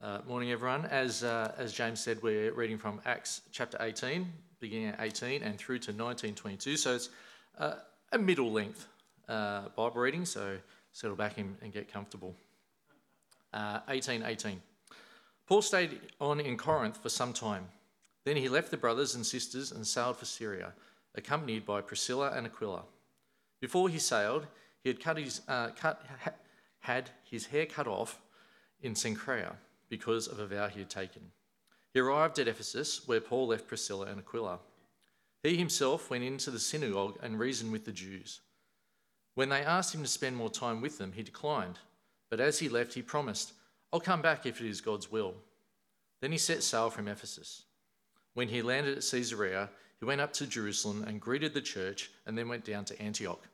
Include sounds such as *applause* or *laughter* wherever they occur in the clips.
Uh, morning, everyone. As, uh, as James said, we're reading from Acts chapter 18, beginning at 18 and through to 1922. So it's uh, a middle length uh, Bible reading, so settle back and, and get comfortable. 18, 18. Paul stayed on in Corinth for some time. Then he left the brothers and sisters and sailed for Syria, accompanied by Priscilla and Aquila. Before he sailed, he had, cut his, uh, cut, ha, had his hair cut off in Cenchrea because of a vow he had taken. He arrived at Ephesus, where Paul left Priscilla and Aquila. He himself went into the synagogue and reasoned with the Jews. When they asked him to spend more time with them, he declined. But as he left, he promised, I'll come back if it is God's will. Then he set sail from Ephesus. When he landed at Caesarea, he went up to Jerusalem and greeted the church and then went down to Antioch.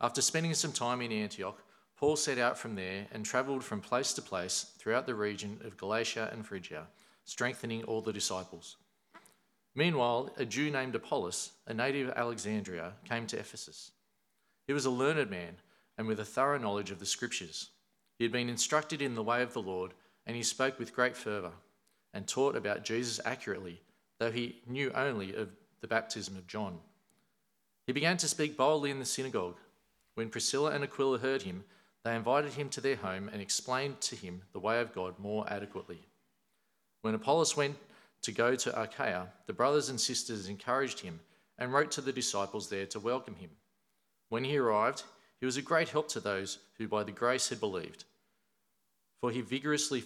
After spending some time in Antioch, Paul set out from there and travelled from place to place throughout the region of Galatia and Phrygia, strengthening all the disciples. Meanwhile, a Jew named Apollos, a native of Alexandria, came to Ephesus. He was a learned man and with a thorough knowledge of the scriptures. He had been instructed in the way of the Lord, and he spoke with great fervour and taught about Jesus accurately, though he knew only of the baptism of John. He began to speak boldly in the synagogue. When Priscilla and Aquila heard him, they invited him to their home and explained to him the way of God more adequately. When Apollos went to go to Achaia, the brothers and sisters encouraged him and wrote to the disciples there to welcome him. When he arrived, he was a great help to those who by the grace had believed. For he vigorously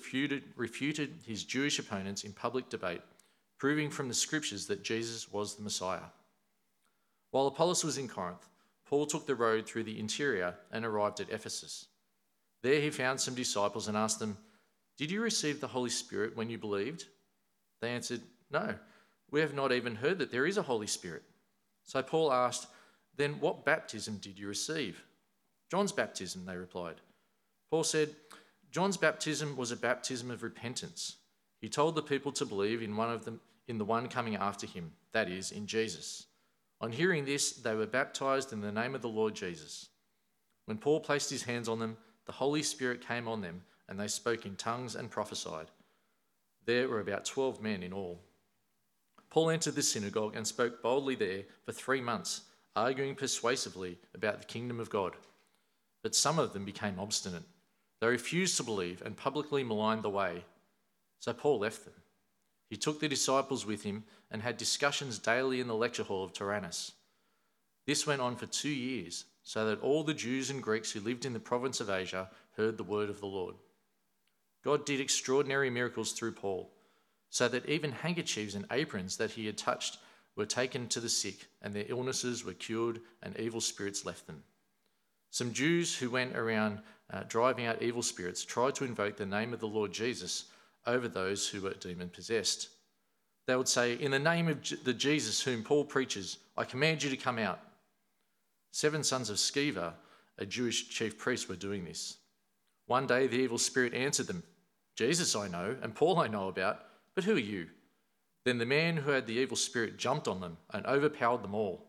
refuted his Jewish opponents in public debate, proving from the scriptures that Jesus was the Messiah. While Apollos was in Corinth, Paul took the road through the interior and arrived at Ephesus. There he found some disciples and asked them, Did you receive the Holy Spirit when you believed? They answered, No, we have not even heard that there is a Holy Spirit. So Paul asked, Then what baptism did you receive? John's baptism, they replied. Paul said, John's baptism was a baptism of repentance. He told the people to believe in one of them in the one coming after him, that is, in Jesus. On hearing this, they were baptized in the name of the Lord Jesus. When Paul placed his hands on them, the Holy Spirit came on them, and they spoke in tongues and prophesied. There were about 12 men in all. Paul entered the synagogue and spoke boldly there for three months, arguing persuasively about the kingdom of God. But some of them became obstinate. They refused to believe and publicly maligned the way. So Paul left them. He took the disciples with him and had discussions daily in the lecture hall of Tyrannus. This went on for two years, so that all the Jews and Greeks who lived in the province of Asia heard the word of the Lord. God did extraordinary miracles through Paul, so that even handkerchiefs and aprons that he had touched were taken to the sick, and their illnesses were cured, and evil spirits left them. Some Jews who went around uh, driving out evil spirits tried to invoke the name of the Lord Jesus over those who were demon possessed. They would say, In the name of the Jesus whom Paul preaches, I command you to come out. Seven sons of Sceva, a Jewish chief priest, were doing this. One day the evil spirit answered them, Jesus I know, and Paul I know about, but who are you? Then the man who had the evil spirit jumped on them and overpowered them all.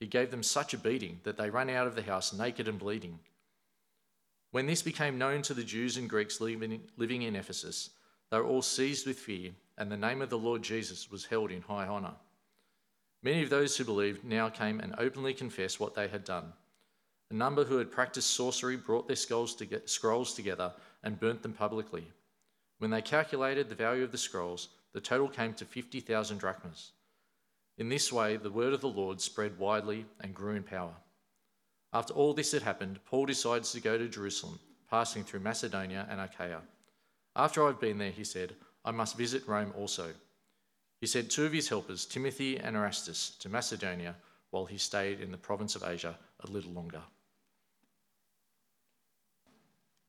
He gave them such a beating that they ran out of the house naked and bleeding. When this became known to the Jews and Greeks living in Ephesus, they were all seized with fear, and the name of the Lord Jesus was held in high honour. Many of those who believed now came and openly confessed what they had done. A number who had practiced sorcery brought their scrolls together and burnt them publicly. When they calculated the value of the scrolls, the total came to 50,000 drachmas. In this way, the word of the Lord spread widely and grew in power. After all this had happened, Paul decides to go to Jerusalem, passing through Macedonia and Achaia. After I've been there, he said, I must visit Rome also. He sent two of his helpers, Timothy and Erastus, to Macedonia while he stayed in the province of Asia a little longer.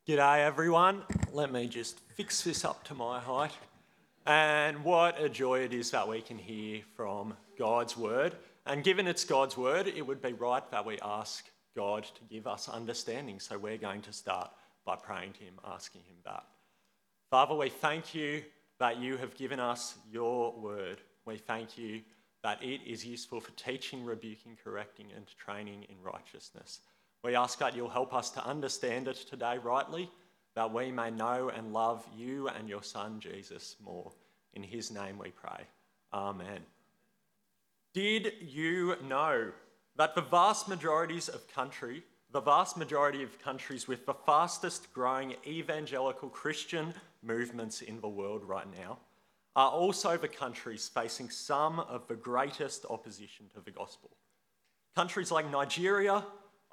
G'day, everyone. Let me just fix this up to my height. And what a joy it is that we can hear from God's word. And given it's God's word, it would be right that we ask God to give us understanding. So we're going to start by praying to Him, asking Him that. Father, we thank you that you have given us your word. We thank you that it is useful for teaching, rebuking, correcting, and training in righteousness. We ask that you'll help us to understand it today rightly, that we may know and love you and your Son, Jesus, more. In his name we pray. Amen. Did you know that the vast majorities of country, the vast majority of countries with the fastest growing evangelical Christian movements in the world right now are also the countries facing some of the greatest opposition to the gospel? Countries like Nigeria,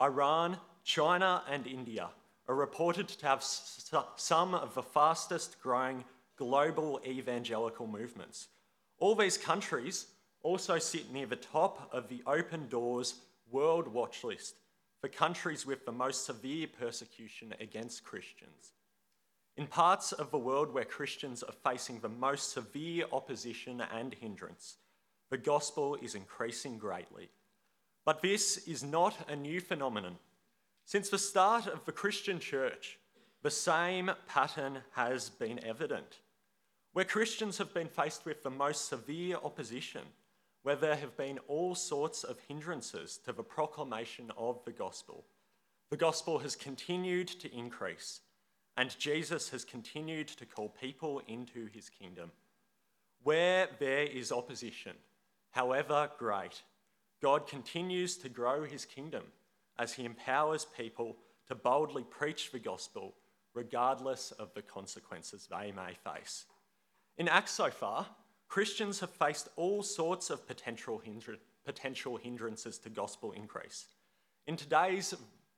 Iran, China, and India are reported to have some of the fastest growing global evangelical movements. All these countries also sit near the top of the Open Doors World Watch List for countries with the most severe persecution against Christians. In parts of the world where Christians are facing the most severe opposition and hindrance, the gospel is increasing greatly. But this is not a new phenomenon. Since the start of the Christian church, the same pattern has been evident. Where Christians have been faced with the most severe opposition, where there have been all sorts of hindrances to the proclamation of the gospel, the gospel has continued to increase, and Jesus has continued to call people into his kingdom. Where there is opposition, however great, God continues to grow his kingdom as he empowers people to boldly preach the gospel regardless of the consequences they may face. In Acts so far, Christians have faced all sorts of potential, hindr- potential hindrances to gospel increase. In today's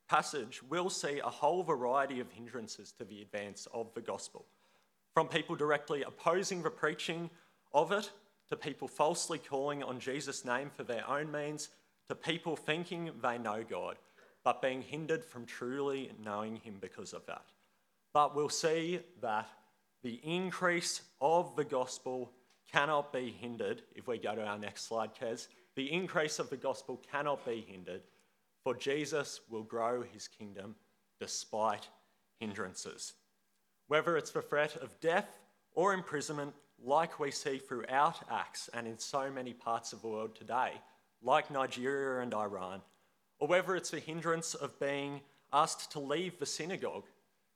passage, we'll see a whole variety of hindrances to the advance of the gospel, from people directly opposing the preaching of it, to people falsely calling on Jesus' name for their own means, to people thinking they know God, but being hindered from truly knowing Him because of that. But we'll see that the increase of the gospel cannot be hindered. If we go to our next slide, Kez, the increase of the gospel cannot be hindered, for Jesus will grow his kingdom despite hindrances. Whether it's the threat of death or imprisonment, like we see throughout Acts and in so many parts of the world today, like Nigeria and Iran, or whether it's the hindrance of being asked to leave the synagogue,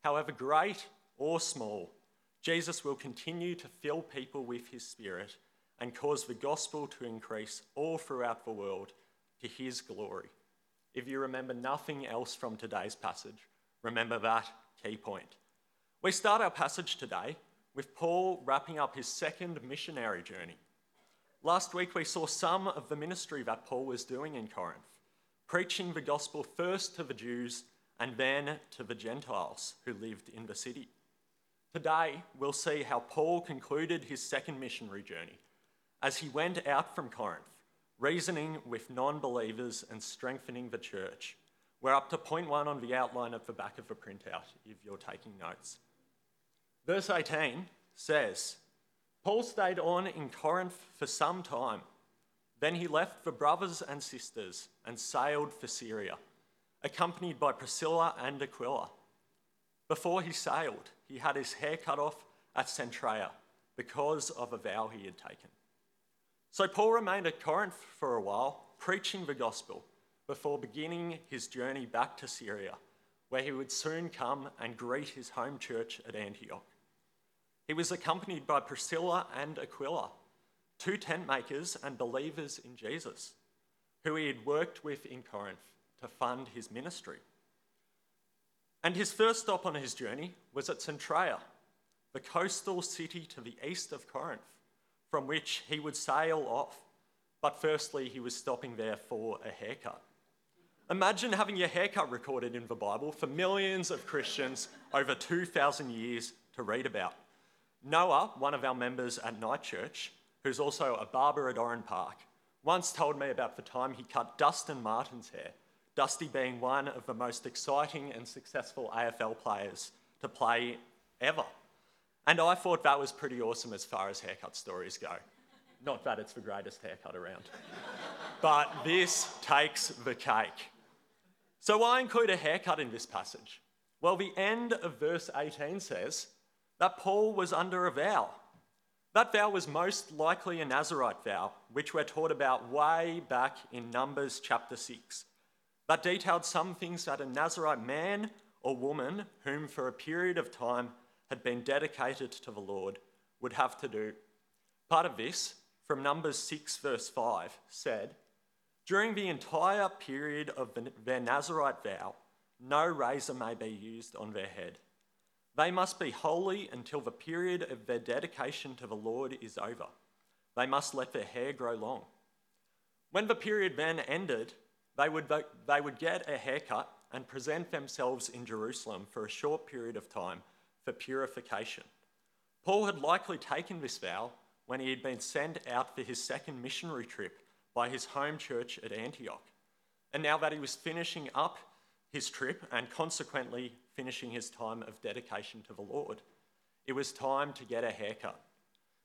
however great or small, Jesus will continue to fill people with his Spirit and cause the gospel to increase all throughout the world to his glory. If you remember nothing else from today's passage, remember that key point. We start our passage today with Paul wrapping up his second missionary journey. Last week, we saw some of the ministry that Paul was doing in Corinth preaching the gospel first to the Jews and then to the Gentiles who lived in the city. Today, we'll see how Paul concluded his second missionary journey as he went out from Corinth, reasoning with non believers and strengthening the church. We're up to point one on the outline at the back of the printout if you're taking notes. Verse 18 says Paul stayed on in Corinth for some time then he left the brothers and sisters and sailed for Syria, accompanied by Priscilla and Aquila. Before he sailed, he had his hair cut off at Cenchreae because of a vow he had taken. So Paul remained at Corinth for a while, preaching the gospel, before beginning his journey back to Syria, where he would soon come and greet his home church at Antioch. He was accompanied by Priscilla and Aquila two tent makers and believers in Jesus, who he had worked with in Corinth to fund his ministry. And his first stop on his journey was at Cenchreae, the coastal city to the east of Corinth, from which he would sail off. But firstly, he was stopping there for a haircut. Imagine having your haircut recorded in the Bible for millions of Christians over 2,000 years to read about. Noah, one of our members at Night Church, who's also a barber at Oran Park, once told me about the time he cut Dustin Martin's hair, Dusty being one of the most exciting and successful AFL players to play ever. And I thought that was pretty awesome as far as haircut stories go. Not that it's the greatest haircut around. *laughs* but this takes the cake. So, why include a haircut in this passage? Well, the end of verse 18 says that Paul was under a vow. That vow was most likely a Nazarite vow, which we're taught about way back in Numbers chapter 6. That detailed some things that a Nazarite man or woman whom for a period of time had been dedicated to the Lord would have to do. Part of this, from Numbers 6, verse 5, said, During the entire period of their Nazarite vow, no razor may be used on their head. They must be holy until the period of their dedication to the Lord is over. They must let their hair grow long. When the period then ended, they would, they would get a haircut and present themselves in Jerusalem for a short period of time for purification. Paul had likely taken this vow when he had been sent out for his second missionary trip by his home church at Antioch. And now that he was finishing up his trip and consequently finishing his time of dedication to the Lord, it was time to get a haircut.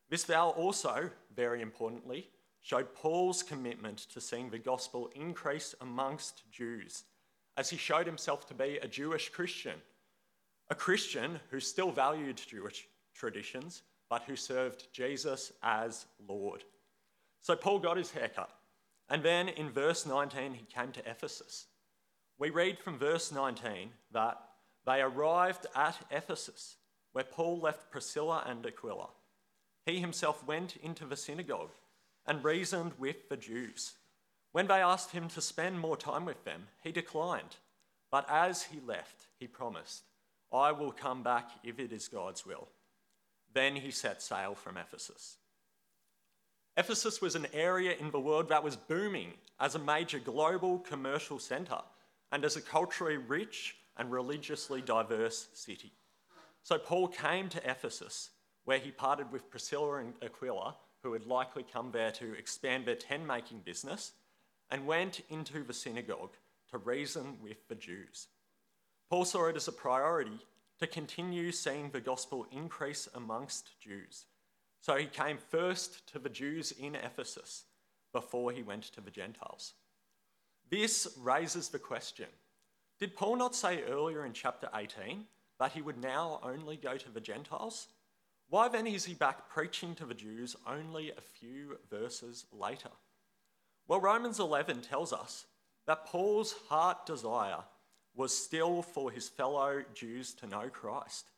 This vow also, very importantly, showed Paul's commitment to seeing the gospel increase amongst Jews, as he showed himself to be a Jewish Christian, a Christian who still valued Jewish traditions, but who served Jesus as Lord. So Paul got his haircut, and then in verse 19 he came to Ephesus. We read from verse 19 that they arrived at Ephesus, where Paul left Priscilla and Aquila. He himself went into the synagogue and reasoned with the Jews. When they asked him to spend more time with them, he declined. But as he left, he promised, I will come back if it is God's will. Then he set sail from Ephesus. Ephesus was an area in the world that was booming as a major global commercial centre and as a culturally rich and religiously diverse city. So Paul came to Ephesus, where he parted with Priscilla and Aquila who had likely come there to expand their tent making business, and went into the synagogue to reason with the Jews. Paul saw it as a priority to continue seeing the gospel increase amongst Jews. So he came first to the Jews in Ephesus before he went to the Gentiles. This raises the question Did Paul not say earlier in chapter 18 that he would now only go to the Gentiles? Why then is he back preaching to the Jews only a few verses later? Well, Romans 11 tells us that Paul's heart desire was still for his fellow Jews to know Christ.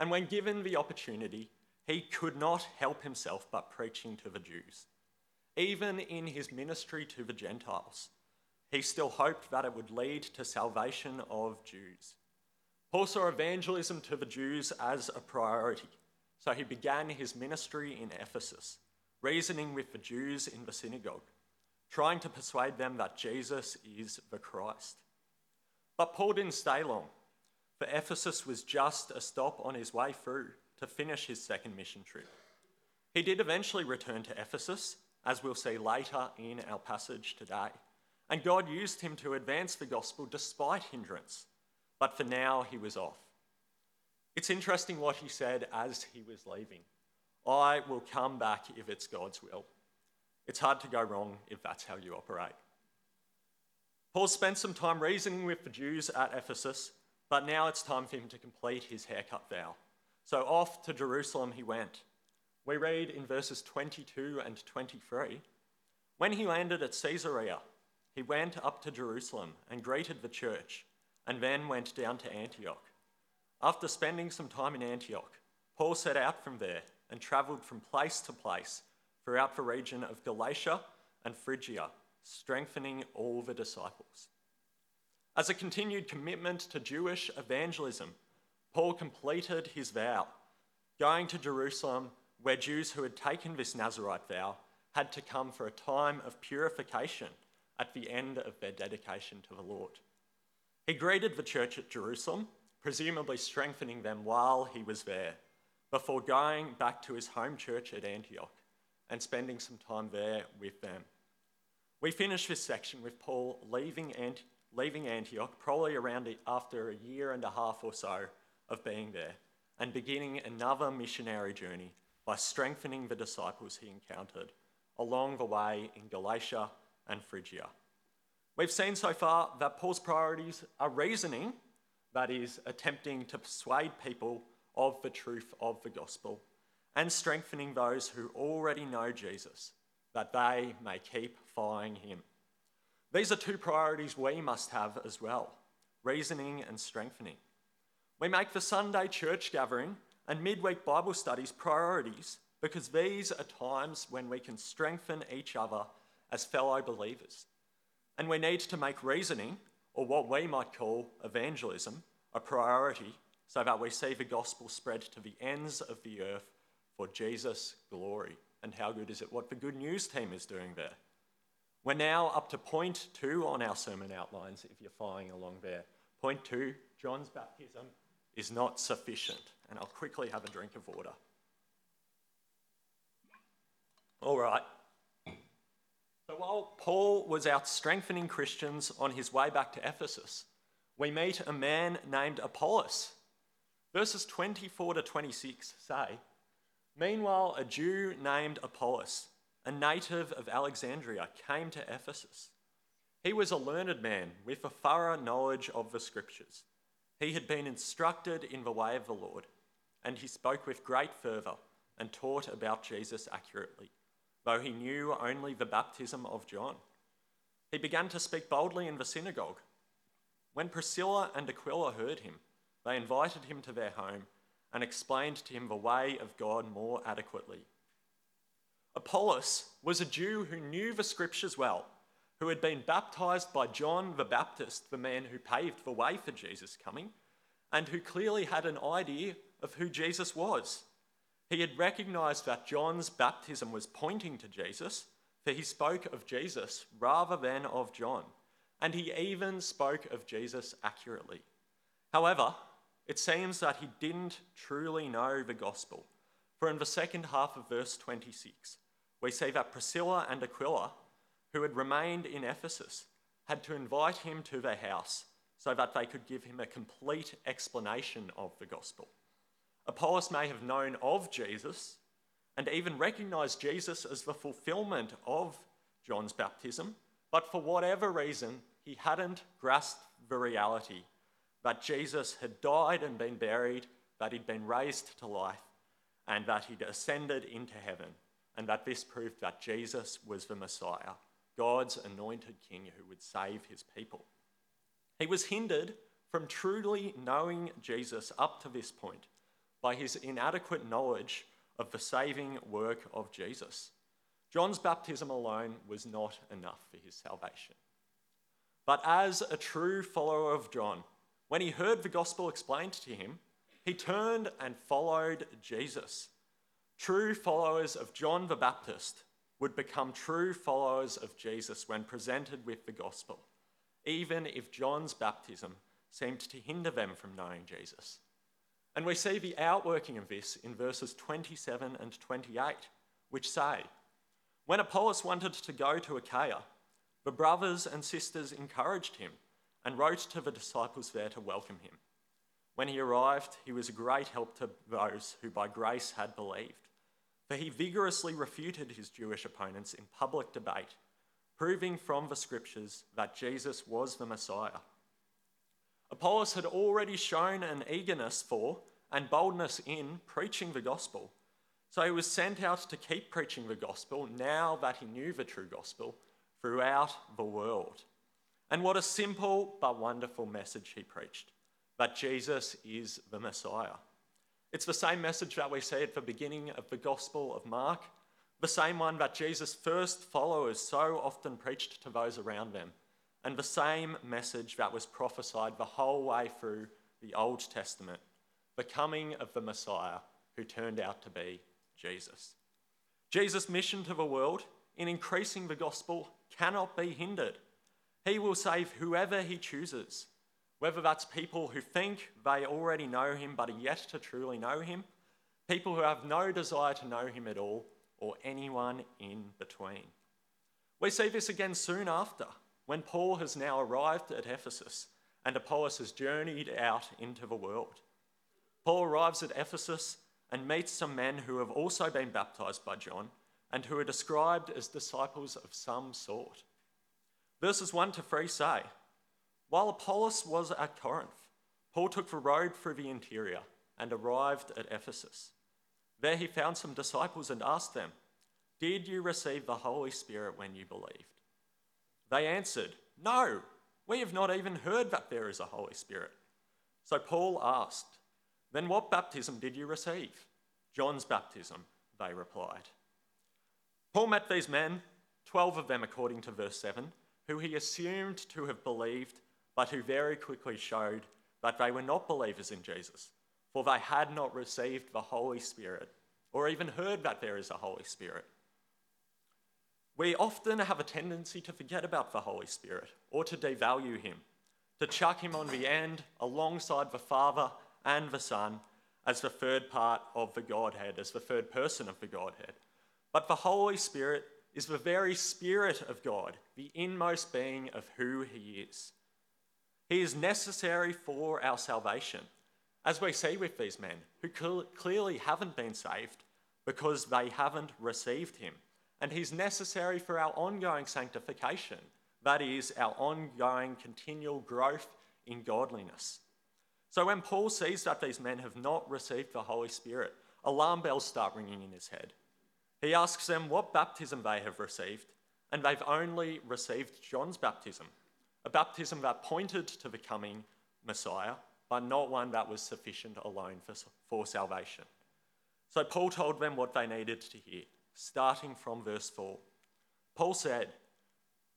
And when given the opportunity, he could not help himself but preaching to the Jews. Even in his ministry to the Gentiles, he still hoped that it would lead to salvation of Jews. Paul saw evangelism to the Jews as a priority so he began his ministry in Ephesus, reasoning with the Jews in the synagogue, trying to persuade them that Jesus is the Christ. But Paul didn't stay long, for Ephesus was just a stop on his way through to finish his second mission trip. He did eventually return to Ephesus, as we'll see later in our passage today. And God used him to advance the gospel despite hindrance. But for now, he was off. It's interesting what he said as he was leaving I will come back if it's God's will. It's hard to go wrong if that's how you operate. Paul spent some time reasoning with the Jews at Ephesus, but now it's time for him to complete his haircut vow. So off to Jerusalem he went. We read in verses 22 and 23 When he landed at Caesarea, he went up to Jerusalem and greeted the church, and then went down to Antioch. After spending some time in Antioch, Paul set out from there and travelled from place to place throughout the region of Galatia and Phrygia, strengthening all the disciples. As a continued commitment to Jewish evangelism, Paul completed his vow, going to Jerusalem, where Jews who had taken this Nazarite vow had to come for a time of purification at the end of their dedication to the Lord. He greeted the church at Jerusalem presumably strengthening them while he was there, before going back to his home church at Antioch and spending some time there with them. We finish this section with Paul leaving, Ant- leaving Antioch, probably around after a year and a half or so of being there, and beginning another missionary journey by strengthening the disciples he encountered along the way in Galatia and Phrygia. We've seen so far that Paul's priorities are reasoning that is, attempting to persuade people of the truth of the gospel and strengthening those who already know Jesus, that they may keep following him. These are two priorities we must have as well reasoning and strengthening. We make the Sunday church gathering and midweek Bible studies priorities because these are times when we can strengthen each other as fellow believers. And we need to make reasoning, or what we might call evangelism, a priority so that we see the gospel spread to the ends of the earth for Jesus' glory. And how good is it what the good news team is doing there? We're now up to point two on our sermon outlines if you're following along there. Point two John's baptism is not sufficient. And I'll quickly have a drink of water. All right. So while Paul was out strengthening Christians on his way back to Ephesus, we meet a man named Apollos. Verses 24 to 26 say, Meanwhile, a Jew named Apollos, a native of Alexandria, came to Ephesus. He was a learned man with a thorough knowledge of the scriptures. He had been instructed in the way of the Lord, and he spoke with great fervour and taught about Jesus accurately, though he knew only the baptism of John. He began to speak boldly in the synagogue. When Priscilla and Aquila heard him, they invited him to their home and explained to him the way of God more adequately. Apollos was a Jew who knew the scriptures well, who had been baptized by John the Baptist, the man who paved the way for Jesus' coming, and who clearly had an idea of who Jesus was. He had recognized that John's baptism was pointing to Jesus, for he spoke of Jesus rather than of John, and he even spoke of Jesus accurately. However, it seems that he didn't truly know the gospel. For in the second half of verse 26, we see that Priscilla and Aquila, who had remained in Ephesus, had to invite him to their house so that they could give him a complete explanation of the gospel. Apollos may have known of Jesus and even recognized Jesus as the fulfillment of John's baptism, but for whatever reason, he hadn't grasped the reality that Jesus had died and been buried, that he'd been raised to life, and that he'd ascended into heaven, and that this proved that Jesus was the Messiah, God's anointed king who would save his people. He was hindered from truly knowing Jesus up to this point by his inadequate knowledge of the saving work of Jesus. John's baptism alone was not enough for his salvation. But as a true follower of John, when he heard the gospel explained to him, he turned and followed Jesus. True followers of John the Baptist would become true followers of Jesus when presented with the gospel, even if John's baptism seemed to hinder them from knowing Jesus. And we see the outworking of this in verses 27 and 28, which say, When Apollos wanted to go to Achaia, the brothers and sisters encouraged him and wrote to the disciples there to welcome him. When he arrived, he was a great help to those who by grace had believed, for he vigorously refuted his Jewish opponents in public debate, proving from the scriptures that Jesus was the Messiah. Apollos had already shown an eagerness for and boldness in preaching the gospel. So he was sent out to keep preaching the gospel now that he knew the true gospel throughout the world. And what a simple but wonderful message he preached that Jesus is the Messiah. It's the same message that we see at the beginning of the Gospel of Mark, the same one that Jesus' first followers so often preached to those around them, and the same message that was prophesied the whole way through the Old Testament the coming of the Messiah who turned out to be Jesus. Jesus' mission to the world in increasing the gospel cannot be hindered. He will save whoever he chooses, whether that's people who think they already know him but are yet to truly know him, people who have no desire to know him at all, or anyone in between. We see this again soon after, when Paul has now arrived at Ephesus and Apollos has journeyed out into the world. Paul arrives at Ephesus and meets some men who have also been baptized by John and who are described as disciples of some sort. Verses 1 to 3 say, While Apollos was at Corinth, Paul took the road through the interior and arrived at Ephesus. There he found some disciples and asked them, Did you receive the Holy Spirit when you believed? They answered, No, we have not even heard that there is a Holy Spirit. So Paul asked, Then what baptism did you receive? John's baptism, they replied. Paul met these men, 12 of them according to verse 7, who he assumed to have believed, but who very quickly showed that they were not believers in Jesus, for they had not received the Holy Spirit or even heard that there is a Holy Spirit. We often have a tendency to forget about the Holy Spirit or to devalue him, to chuck him on the end alongside the Father and the Son as the third part of the Godhead, as the third person of the Godhead. But the Holy Spirit is the very Spirit of God, the inmost being of who He is. He is necessary for our salvation, as we see with these men who clearly haven't been saved because they haven't received Him. And He's necessary for our ongoing sanctification, that is, our ongoing continual growth in godliness. So when Paul sees that these men have not received the Holy Spirit, alarm bells start ringing in his head. He asks them what baptism they have received, and they've only received John's baptism, a baptism that pointed to the coming Messiah, but not one that was sufficient alone for, for salvation. So Paul told them what they needed to hear, starting from verse 4. Paul said,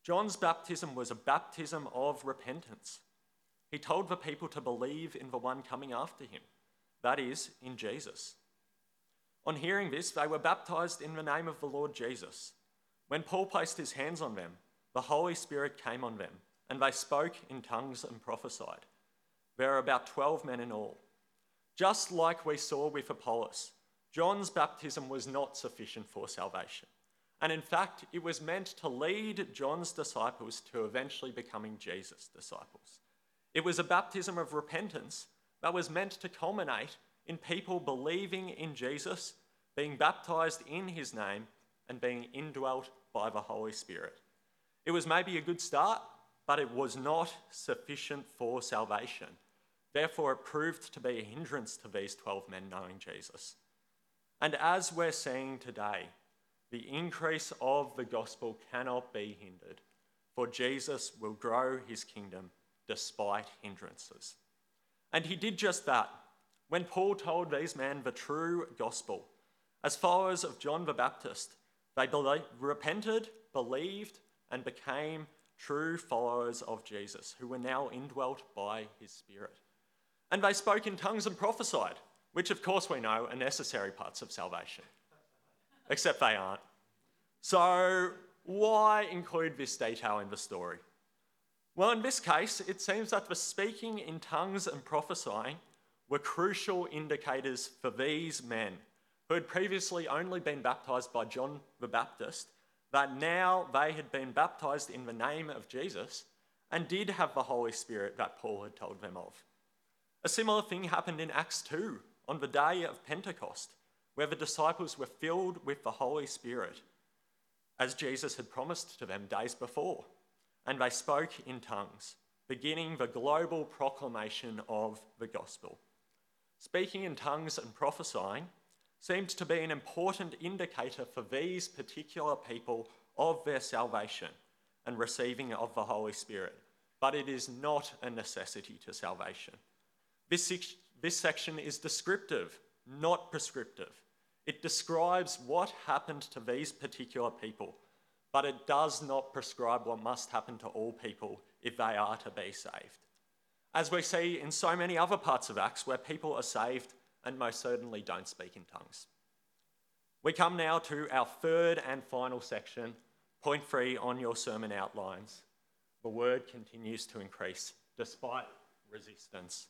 John's baptism was a baptism of repentance he told the people to believe in the one coming after him, that is, in Jesus. On hearing this, they were baptized in the name of the Lord Jesus. When Paul placed his hands on them, the Holy Spirit came on them, and they spoke in tongues and prophesied. There are about 12 men in all. Just like we saw with Apollos, John's baptism was not sufficient for salvation. And in fact, it was meant to lead John's disciples to eventually becoming Jesus' disciples. It was a baptism of repentance that was meant to culminate in people believing in Jesus, being baptized in his name, and being indwelt by the Holy Spirit. It was maybe a good start, but it was not sufficient for salvation. Therefore, it proved to be a hindrance to these 12 men knowing Jesus. And as we're seeing today, the increase of the gospel cannot be hindered, for Jesus will grow his kingdom despite hindrances. And he did just that. When Paul told these men the true gospel, as followers of John the Baptist, they repented, believed, and became true followers of Jesus, who were now indwelt by his Spirit. And they spoke in tongues and prophesied, which of course we know are necessary parts of salvation. Except they aren't. So, why include this detail in the story? Well, in this case, it seems that the speaking in tongues and prophesying were crucial indicators for these men who had previously only been baptized by John the Baptist, that now they had been baptized in the name of Jesus and did have the Holy Spirit that Paul had told them of. A similar thing happened in Acts 2 on the day of Pentecost, where the disciples were filled with the Holy Spirit, as Jesus had promised to them days before and they spoke in tongues, beginning the global proclamation of the gospel. Speaking in tongues and prophesying seemed to be an important indicator for these particular people of their salvation and receiving of the Holy Spirit, but it is not a necessity to salvation. This, this section is descriptive, not prescriptive. It describes what happened to these particular people but it does not prescribe what must happen to all people if they are to be saved. As we see in so many other parts of Acts where people are saved and most certainly don't speak in tongues. We come now to our third and final section, point three on your sermon outlines. The word continues to increase despite resistance.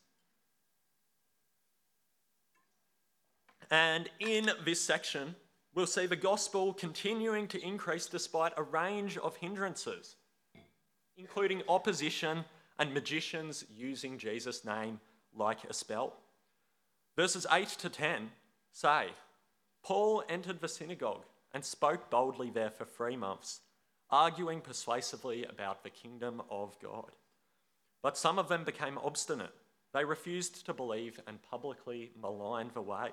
And in this section, we'll see the gospel continuing to increase despite a range of hindrances, including opposition and magicians using Jesus' name like a spell. Verses 8 to 10 say Paul entered the synagogue and spoke boldly there for three months, arguing persuasively about the kingdom of God. But some of them became obstinate. They refused to believe and publicly maligned the way.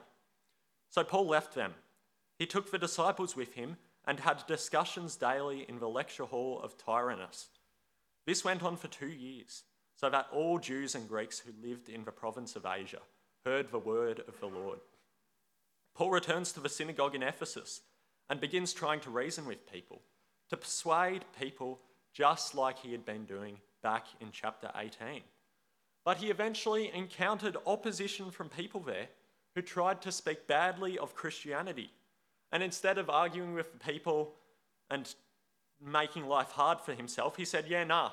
So Paul left them he took the disciples with him and had discussions daily in the lecture hall of Tyrannus. This went on for two years, so that all Jews and Greeks who lived in the province of Asia heard the word of the Lord. Paul returns to the synagogue in Ephesus and begins trying to reason with people, to persuade people just like he had been doing back in chapter 18. But he eventually encountered opposition from people there who tried to speak badly of Christianity. And instead of arguing with the people and making life hard for himself, he said, Yeah, nah,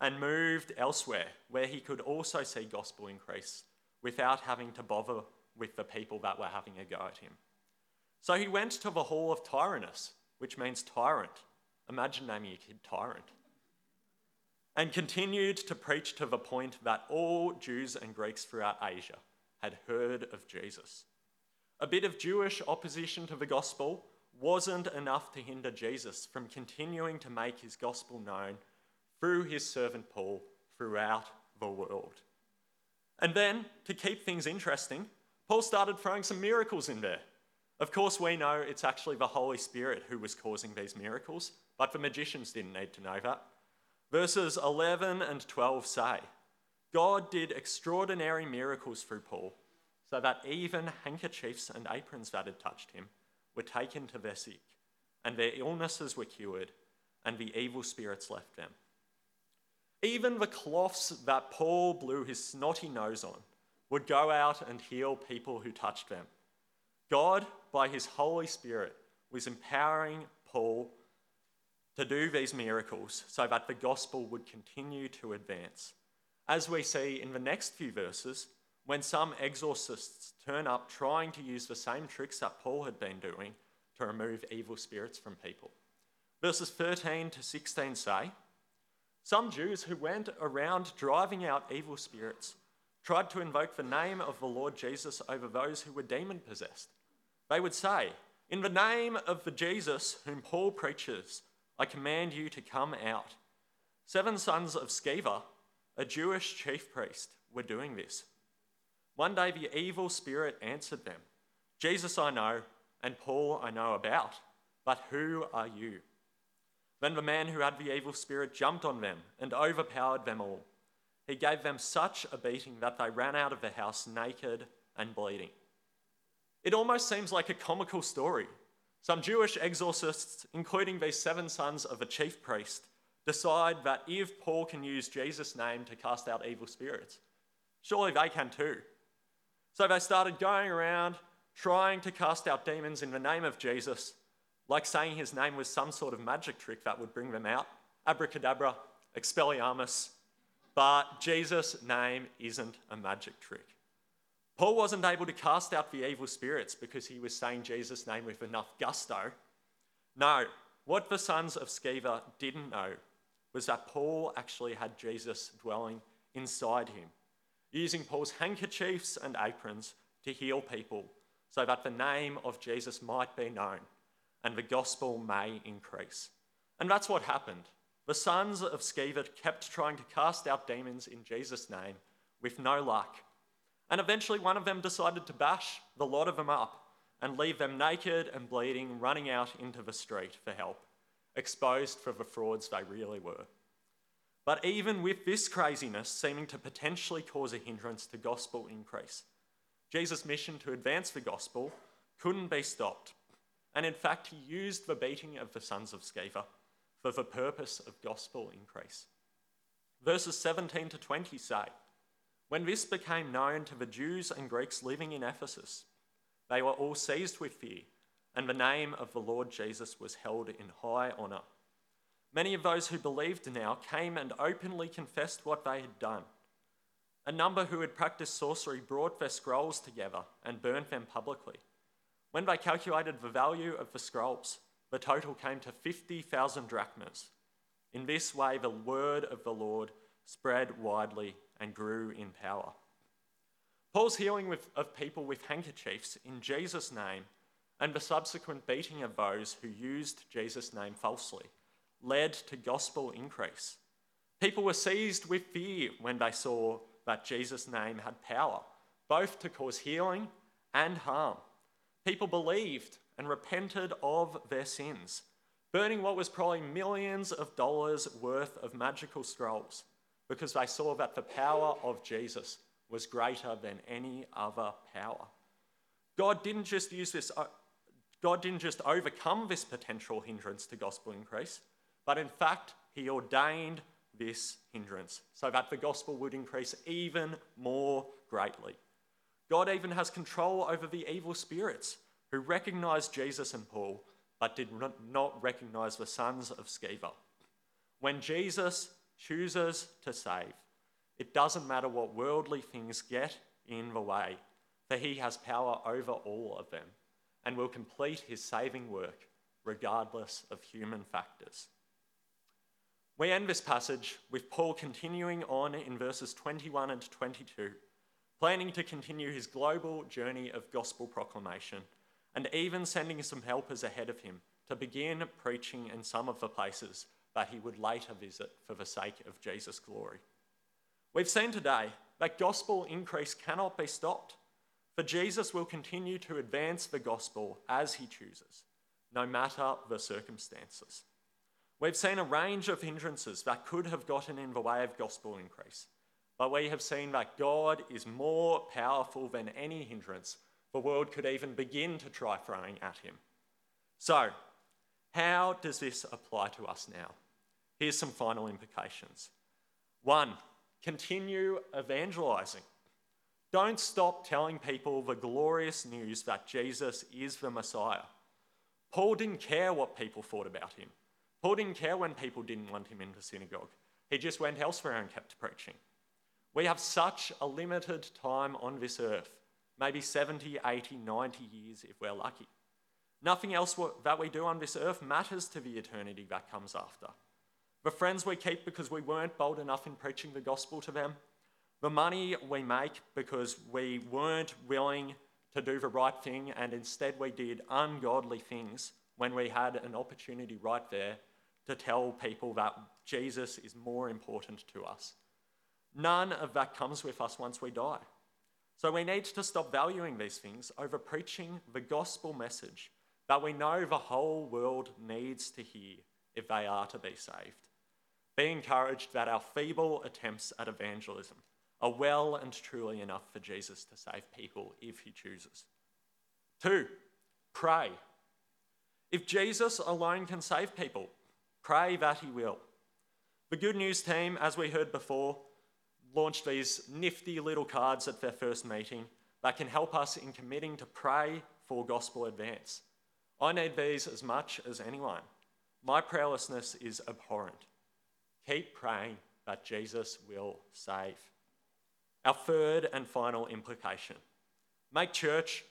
and moved elsewhere where he could also see gospel increase without having to bother with the people that were having a go at him. So he went to the hall of Tyrannus, which means tyrant. Imagine naming a kid tyrant. And continued to preach to the point that all Jews and Greeks throughout Asia had heard of Jesus. A bit of Jewish opposition to the gospel wasn't enough to hinder Jesus from continuing to make his gospel known through his servant Paul throughout the world. And then, to keep things interesting, Paul started throwing some miracles in there. Of course, we know it's actually the Holy Spirit who was causing these miracles, but the magicians didn't need to know that. Verses 11 and 12 say, God did extraordinary miracles through Paul, so that even handkerchiefs and aprons that had touched him were taken to their sick, and their illnesses were cured, and the evil spirits left them. Even the cloths that Paul blew his snotty nose on would go out and heal people who touched them. God, by his Holy Spirit, was empowering Paul to do these miracles so that the gospel would continue to advance. As we see in the next few verses, when some exorcists turn up trying to use the same tricks that Paul had been doing to remove evil spirits from people. Verses 13 to 16 say, Some Jews who went around driving out evil spirits tried to invoke the name of the Lord Jesus over those who were demon possessed. They would say, In the name of the Jesus whom Paul preaches, I command you to come out. Seven sons of Sceva, a Jewish chief priest, were doing this. One day the evil spirit answered them Jesus I know, and Paul I know about, but who are you? Then the man who had the evil spirit jumped on them and overpowered them all. He gave them such a beating that they ran out of the house naked and bleeding. It almost seems like a comical story. Some Jewish exorcists, including these seven sons of a chief priest, decide that if Paul can use Jesus' name to cast out evil spirits, surely they can too. So they started going around trying to cast out demons in the name of Jesus, like saying his name was some sort of magic trick that would bring them out. Abracadabra, Expelliarmus. But Jesus' name isn't a magic trick. Paul wasn't able to cast out the evil spirits because he was saying Jesus' name with enough gusto. No, what the sons of Sceva didn't know was that Paul actually had Jesus dwelling inside him using Paul's handkerchiefs and aprons to heal people so that the name of Jesus might be known and the gospel may increase. And that's what happened. The sons of Sceva kept trying to cast out demons in Jesus' name with no luck. And eventually, one of them decided to bash the lot of them up and leave them naked and bleeding, running out into the street for help, exposed for the frauds they really were. But even with this craziness seeming to potentially cause a hindrance to gospel increase, Jesus' mission to advance the gospel couldn't be stopped. And in fact, he used the beating of the sons of Sceva for the purpose of gospel increase. Verses 17 to 20 say, When this became known to the Jews and Greeks living in Ephesus, they were all seized with fear, and the name of the Lord Jesus was held in high honour. Many of those who believed now came and openly confessed what they had done. A number who had practiced sorcery brought their scrolls together and burnt them publicly. When they calculated the value of the scrolls, the total came to 50,000 drachmas. In this way, the word of the Lord spread widely and grew in power. Paul's healing with, of people with handkerchiefs in Jesus' name and the subsequent beating of those who used Jesus' name falsely led to gospel increase. People were seized with fear when they saw that Jesus' name had power, both to cause healing and harm. People believed and repented of their sins, burning what was probably millions of dollars worth of magical scrolls because they saw that the power of Jesus was greater than any other power. God didn't just use this, uh, God didn't just overcome this potential hindrance to gospel increase, but in fact, He ordained this hindrance so that the gospel would increase even more greatly. God even has control over the evil spirits who recognized Jesus and Paul but did not recognize the sons of Sceva. When Jesus chooses to save, it doesn't matter what worldly things get in the way, for he has power over all of them and will complete his saving work regardless of human factors. We end this passage with Paul continuing on in verses 21 and 22, planning to continue his global journey of gospel proclamation and even sending some helpers ahead of him to begin preaching in some of the places that he would later visit for the sake of Jesus' glory. We've seen today that gospel increase cannot be stopped, for Jesus will continue to advance the gospel as he chooses, no matter the circumstances. We've seen a range of hindrances that could have gotten in the way of gospel increase, but we have seen that God is more powerful than any hindrance the world could even begin to try throwing at him. So, how does this apply to us now? Here's some final implications. One, continue evangelizing. Don't stop telling people the glorious news that Jesus is the Messiah. Paul didn't care what people thought about him. Paul didn't care when people didn't want him in the synagogue. He just went elsewhere and kept preaching. We have such a limited time on this earth, maybe 70, 80, 90 years if we're lucky. Nothing else that we do on this earth matters to the eternity that comes after. The friends we keep because we weren't bold enough in preaching the gospel to them, the money we make because we weren't willing to do the right thing and instead we did ungodly things when we had an opportunity right there to tell people that Jesus is more important to us. None of that comes with us once we die. So we need to stop valuing these things over preaching the gospel message that we know the whole world needs to hear if they are to be saved. Be encouraged that our feeble attempts at evangelism are well and truly enough for Jesus to save people if he chooses. Two, pray. If Jesus alone can save people, Pray that He will. The Good News team, as we heard before, launched these nifty little cards at their first meeting that can help us in committing to pray for gospel advance. I need these as much as anyone. My prayerlessness is abhorrent. Keep praying that Jesus will save. Our third and final implication make church,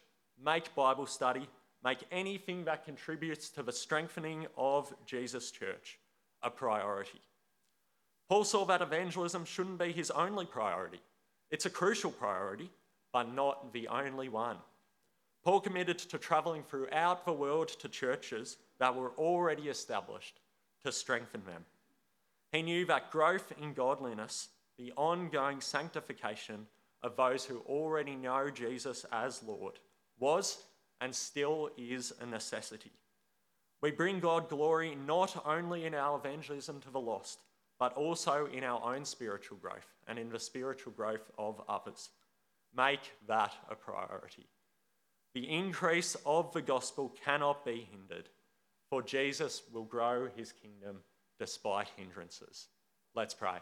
make Bible study, make anything that contributes to the strengthening of Jesus' church a priority. Paul saw that evangelism shouldn't be his only priority. It's a crucial priority, but not the only one. Paul committed to travelling throughout the world to churches that were already established to strengthen them. He knew that growth in godliness, the ongoing sanctification of those who already know Jesus as Lord, was and still is a necessity. We bring God glory not only in our evangelism to the lost, but also in our own spiritual growth and in the spiritual growth of others. Make that a priority. The increase of the gospel cannot be hindered, for Jesus will grow his kingdom despite hindrances. Let's pray.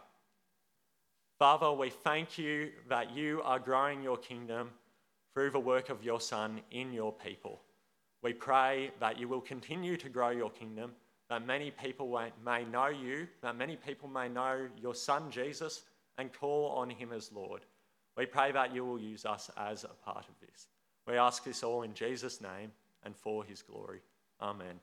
Father, we thank you that you are growing your kingdom through the work of your Son in your people. We pray that you will continue to grow your kingdom, that many people may know you, that many people may know your Son Jesus and call on him as Lord. We pray that you will use us as a part of this. We ask this all in Jesus' name and for his glory. Amen.